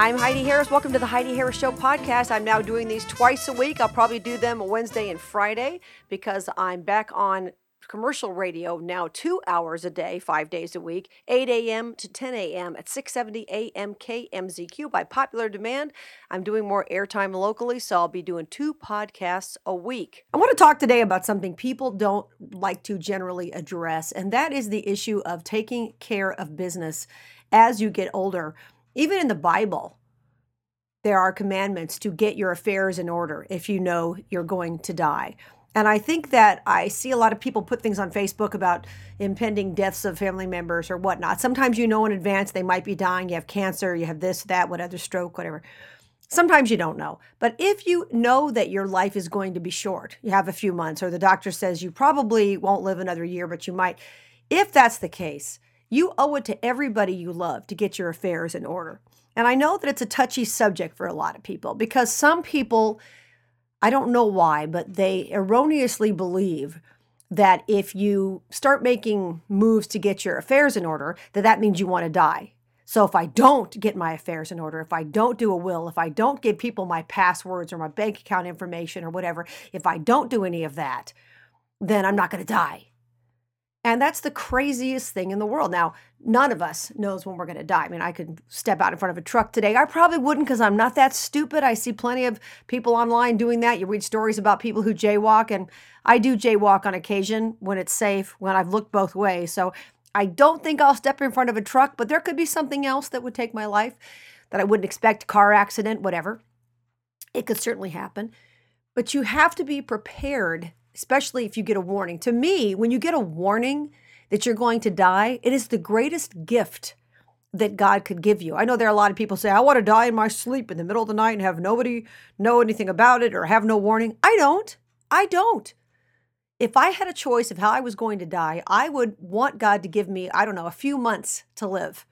I'm Heidi Harris. Welcome to the Heidi Harris Show podcast. I'm now doing these twice a week. I'll probably do them Wednesday and Friday because I'm back on commercial radio now two hours a day, five days a week, 8 a.m. to 10 a.m. at 670 a.m. KMZQ by popular demand. I'm doing more airtime locally, so I'll be doing two podcasts a week. I want to talk today about something people don't like to generally address, and that is the issue of taking care of business as you get older. Even in the Bible, there are commandments to get your affairs in order if you know you're going to die. And I think that I see a lot of people put things on Facebook about impending deaths of family members or whatnot. Sometimes you know in advance they might be dying. You have cancer, you have this, that, whatever, stroke, whatever. Sometimes you don't know. But if you know that your life is going to be short, you have a few months, or the doctor says you probably won't live another year, but you might. If that's the case, you owe it to everybody you love to get your affairs in order. And I know that it's a touchy subject for a lot of people because some people I don't know why, but they erroneously believe that if you start making moves to get your affairs in order, that that means you want to die. So if I don't get my affairs in order, if I don't do a will, if I don't give people my passwords or my bank account information or whatever, if I don't do any of that, then I'm not going to die. And that's the craziest thing in the world. Now, none of us knows when we're going to die. I mean, I could step out in front of a truck today. I probably wouldn't because I'm not that stupid. I see plenty of people online doing that. You read stories about people who jaywalk, and I do jaywalk on occasion when it's safe, when I've looked both ways. So I don't think I'll step in front of a truck, but there could be something else that would take my life that I wouldn't expect car accident, whatever. It could certainly happen. But you have to be prepared especially if you get a warning. To me, when you get a warning that you're going to die, it is the greatest gift that God could give you. I know there are a lot of people say, I want to die in my sleep in the middle of the night and have nobody know anything about it or have no warning. I don't. I don't. If I had a choice of how I was going to die, I would want God to give me, I don't know, a few months to live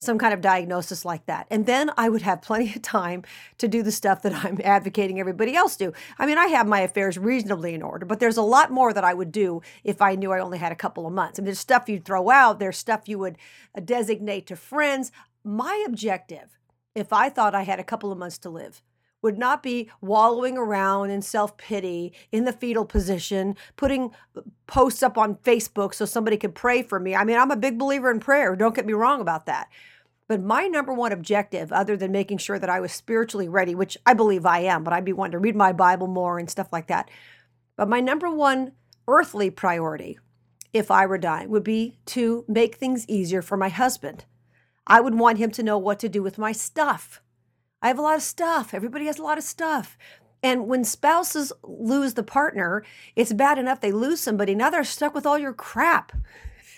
some kind of diagnosis like that. And then I would have plenty of time to do the stuff that I'm advocating everybody else do. I mean, I have my affairs reasonably in order, but there's a lot more that I would do if I knew I only had a couple of months. I mean, there's stuff you'd throw out, there's stuff you would uh, designate to friends. My objective, if I thought I had a couple of months to live, would not be wallowing around in self pity in the fetal position, putting uh, posts up on Facebook so somebody could pray for me. I mean, I'm a big believer in prayer. Don't get me wrong about that. But my number one objective, other than making sure that I was spiritually ready, which I believe I am, but I'd be wanting to read my Bible more and stuff like that. But my number one earthly priority, if I were dying, would be to make things easier for my husband. I would want him to know what to do with my stuff. I have a lot of stuff. Everybody has a lot of stuff. And when spouses lose the partner, it's bad enough they lose somebody. Now they're stuck with all your crap.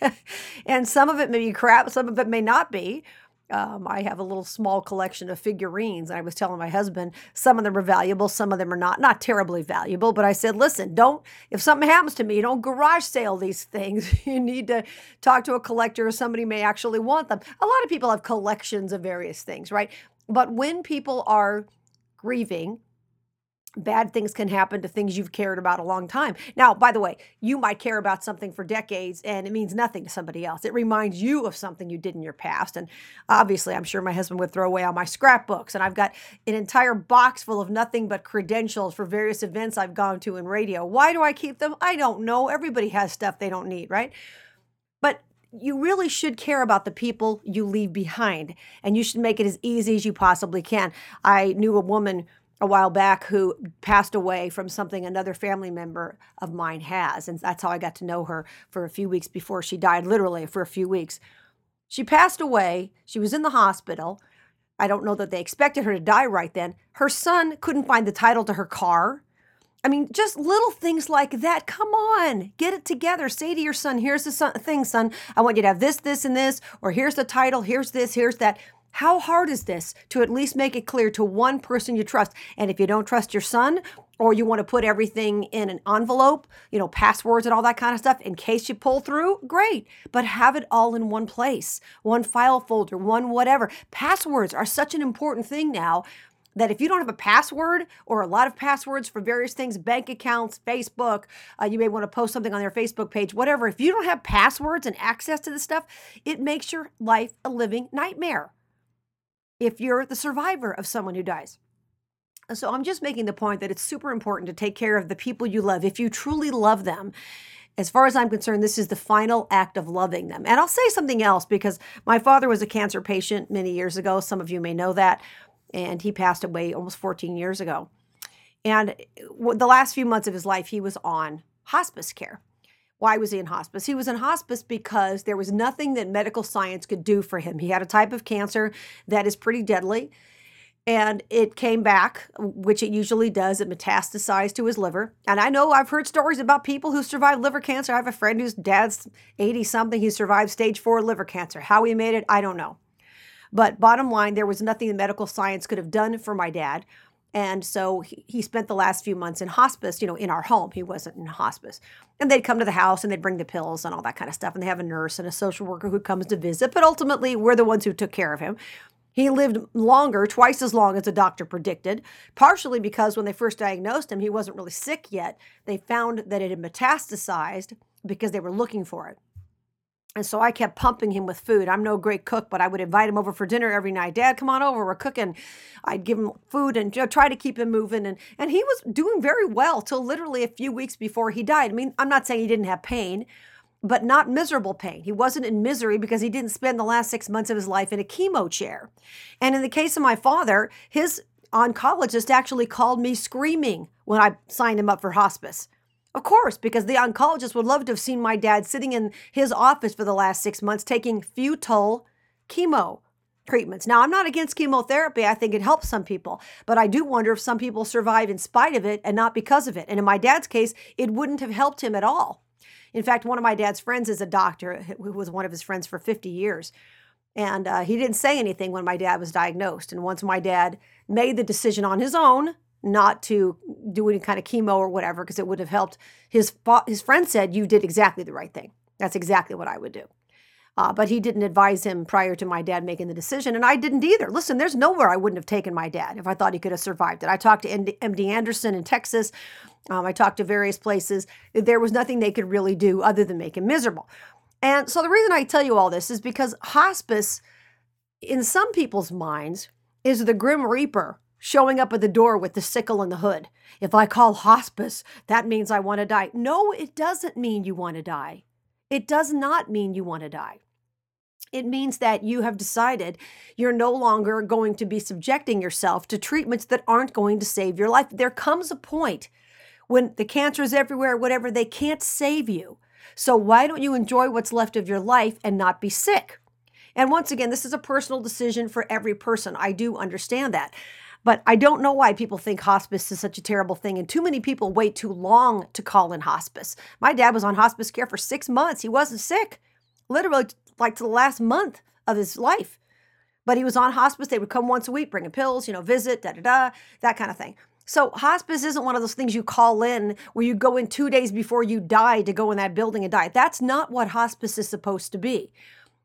and some of it may be crap, some of it may not be. Um, I have a little small collection of figurines. I was telling my husband some of them are valuable, some of them are not, not terribly valuable. But I said, listen, don't, if something happens to me, don't garage sale these things. you need to talk to a collector or somebody may actually want them. A lot of people have collections of various things, right? But when people are grieving, bad things can happen to things you've cared about a long time. Now, by the way, you might care about something for decades and it means nothing to somebody else. It reminds you of something you did in your past. And obviously, I'm sure my husband would throw away all my scrapbooks. And I've got an entire box full of nothing but credentials for various events I've gone to in radio. Why do I keep them? I don't know. Everybody has stuff they don't need, right? You really should care about the people you leave behind and you should make it as easy as you possibly can. I knew a woman a while back who passed away from something another family member of mine has. And that's how I got to know her for a few weeks before she died, literally for a few weeks. She passed away. She was in the hospital. I don't know that they expected her to die right then. Her son couldn't find the title to her car. I mean, just little things like that. Come on, get it together. Say to your son, here's the son- thing, son. I want you to have this, this, and this, or here's the title, here's this, here's that. How hard is this to at least make it clear to one person you trust? And if you don't trust your son, or you want to put everything in an envelope, you know, passwords and all that kind of stuff in case you pull through, great. But have it all in one place, one file folder, one whatever. Passwords are such an important thing now that if you don't have a password or a lot of passwords for various things, bank accounts, Facebook, uh, you may want to post something on their Facebook page, whatever. If you don't have passwords and access to this stuff, it makes your life a living nightmare. if you're the survivor of someone who dies. So I'm just making the point that it's super important to take care of the people you love. If you truly love them, as far as I'm concerned, this is the final act of loving them. And I'll say something else because my father was a cancer patient many years ago. Some of you may know that. And he passed away almost 14 years ago. And the last few months of his life, he was on hospice care. Why was he in hospice? He was in hospice because there was nothing that medical science could do for him. He had a type of cancer that is pretty deadly and it came back, which it usually does. It metastasized to his liver. And I know I've heard stories about people who survived liver cancer. I have a friend whose dad's 80 something. He survived stage four liver cancer. How he made it, I don't know. But bottom line, there was nothing the medical science could have done for my dad. And so he, he spent the last few months in hospice, you know, in our home. He wasn't in hospice. And they'd come to the house and they'd bring the pills and all that kind of stuff. And they have a nurse and a social worker who comes to visit. But ultimately, we're the ones who took care of him. He lived longer, twice as long as the doctor predicted, partially because when they first diagnosed him, he wasn't really sick yet. They found that it had metastasized because they were looking for it. And so I kept pumping him with food. I'm no great cook, but I would invite him over for dinner every night. Dad, come on over. We're cooking. I'd give him food and you know, try to keep him moving. And, and he was doing very well till literally a few weeks before he died. I mean, I'm not saying he didn't have pain, but not miserable pain. He wasn't in misery because he didn't spend the last six months of his life in a chemo chair. And in the case of my father, his oncologist actually called me screaming when I signed him up for hospice. Of course, because the oncologist would love to have seen my dad sitting in his office for the last six months taking futile chemo treatments. Now, I'm not against chemotherapy. I think it helps some people, but I do wonder if some people survive in spite of it and not because of it. And in my dad's case, it wouldn't have helped him at all. In fact, one of my dad's friends is a doctor who was one of his friends for 50 years. And uh, he didn't say anything when my dad was diagnosed. And once my dad made the decision on his own not to do any kind of chemo or whatever, because it would have helped, his, his friend said, You did exactly the right thing. That's exactly what I would do. Uh, but he didn't advise him prior to my dad making the decision, and I didn't either. Listen, there's nowhere I wouldn't have taken my dad if I thought he could have survived it. I talked to MD Anderson in Texas. Um, I talked to various places. There was nothing they could really do other than make him miserable. And so the reason I tell you all this is because hospice, in some people's minds, is the grim reaper showing up at the door with the sickle and the hood. If I call hospice, that means I want to die. No, it doesn't mean you want to die. It does not mean you want to die. It means that you have decided you're no longer going to be subjecting yourself to treatments that aren't going to save your life. There comes a point when the cancer is everywhere, whatever, they can't save you. So why don't you enjoy what's left of your life and not be sick? And once again, this is a personal decision for every person. I do understand that. But I don't know why people think hospice is such a terrible thing. And too many people wait too long to call in hospice. My dad was on hospice care for six months. He wasn't sick, literally like to the last month of his life. But he was on hospice. They would come once a week, bringing pills, you know, visit, da da da, that kind of thing. So hospice isn't one of those things you call in where you go in two days before you die to go in that building and die. That's not what hospice is supposed to be.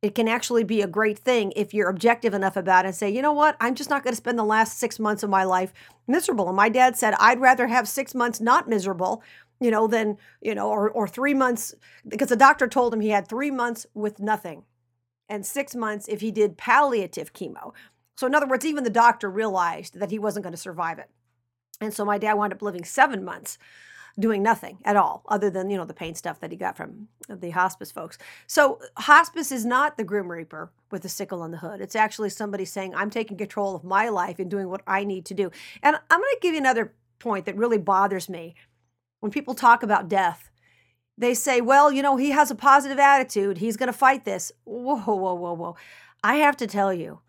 It can actually be a great thing if you're objective enough about it and say, you know what, I'm just not going to spend the last six months of my life miserable. And my dad said, I'd rather have six months not miserable you know, than, you know, or, or three months, because the doctor told him he had three months with nothing and six months if he did palliative chemo. So, in other words, even the doctor realized that he wasn't going to survive it. And so my dad wound up living seven months doing nothing at all other than you know the pain stuff that he got from the hospice folks so hospice is not the grim reaper with the sickle on the hood it's actually somebody saying i'm taking control of my life and doing what i need to do and i'm going to give you another point that really bothers me when people talk about death, they say, well, you know, he has a positive attitude. He's going to fight this. Whoa, whoa, whoa, whoa. I have to tell you,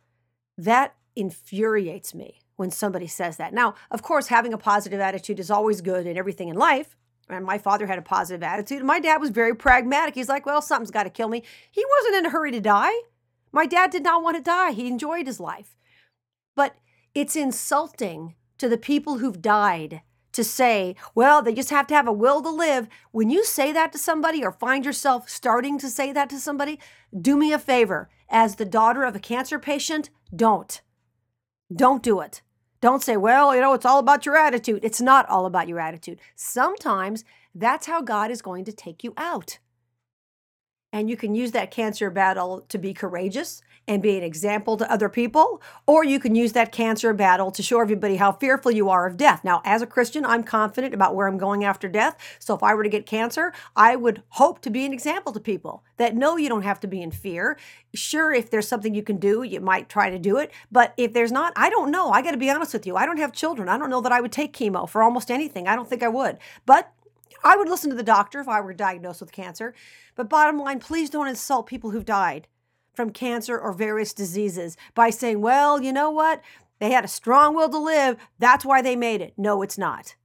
that infuriates me when somebody says that. Now, of course, having a positive attitude is always good in everything in life. And my father had a positive attitude. My dad was very pragmatic. He's like, well, something's got to kill me. He wasn't in a hurry to die. My dad did not want to die, he enjoyed his life. But it's insulting to the people who've died to say, well, they just have to have a will to live. When you say that to somebody or find yourself starting to say that to somebody, do me a favor. As the daughter of a cancer patient, don't. Don't do it. Don't say, well, you know, it's all about your attitude. It's not all about your attitude. Sometimes that's how God is going to take you out. And you can use that cancer battle to be courageous and be an example to other people, or you can use that cancer battle to show everybody how fearful you are of death. Now, as a Christian, I'm confident about where I'm going after death. So if I were to get cancer, I would hope to be an example to people that no, you don't have to be in fear. Sure, if there's something you can do, you might try to do it. But if there's not, I don't know. I got to be honest with you. I don't have children. I don't know that I would take chemo for almost anything. I don't think I would. But I would listen to the doctor if I were diagnosed with cancer. But bottom line, please don't insult people who've died from cancer or various diseases by saying, well, you know what? They had a strong will to live. That's why they made it. No, it's not.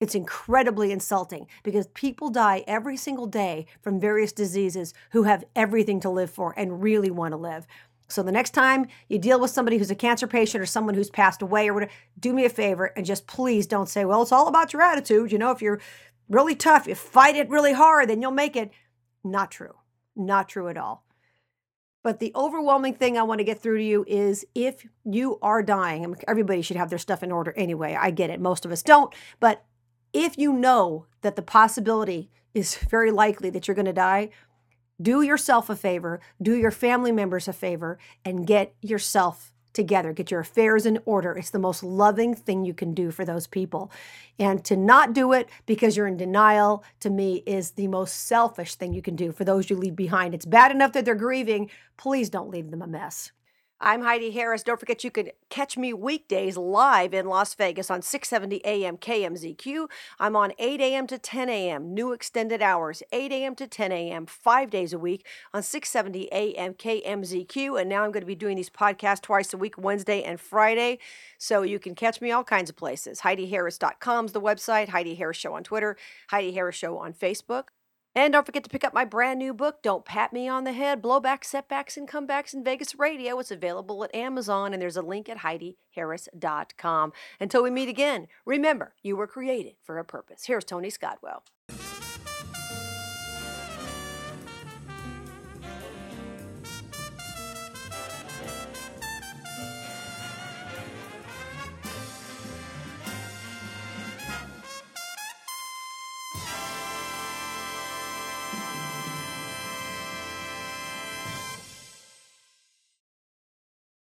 It's incredibly insulting because people die every single day from various diseases who have everything to live for and really want to live. So the next time you deal with somebody who's a cancer patient or someone who's passed away or whatever, do me a favor and just please don't say, well, it's all about your attitude. You know, if you're really tough, you fight it really hard, then you'll make it. Not true. Not true at all. But the overwhelming thing I want to get through to you is if you are dying, everybody should have their stuff in order anyway. I get it. Most of us don't. But if you know that the possibility is very likely that you're going to die, do yourself a favor, do your family members a favor, and get yourself together. Get your affairs in order. It's the most loving thing you can do for those people. And to not do it because you're in denial, to me, is the most selfish thing you can do for those you leave behind. It's bad enough that they're grieving. Please don't leave them a mess. I'm Heidi Harris. Don't forget you can catch me weekdays live in Las Vegas on 670 AM KMZQ. I'm on 8 a.m. to 10 a.m., new extended hours, 8 a.m. to 10 a.m., five days a week on 670 AM KMZQ. And now I'm going to be doing these podcasts twice a week, Wednesday and Friday. So you can catch me all kinds of places. HeidiHarris.com is the website, Heidi Harris Show on Twitter, Heidi Harris Show on Facebook. And don't forget to pick up my brand new book, Don't Pat Me on the Head Blowback, Setbacks, and Comebacks in Vegas Radio. It's available at Amazon, and there's a link at HeidiHarris.com. Until we meet again, remember, you were created for a purpose. Here's Tony Scottwell.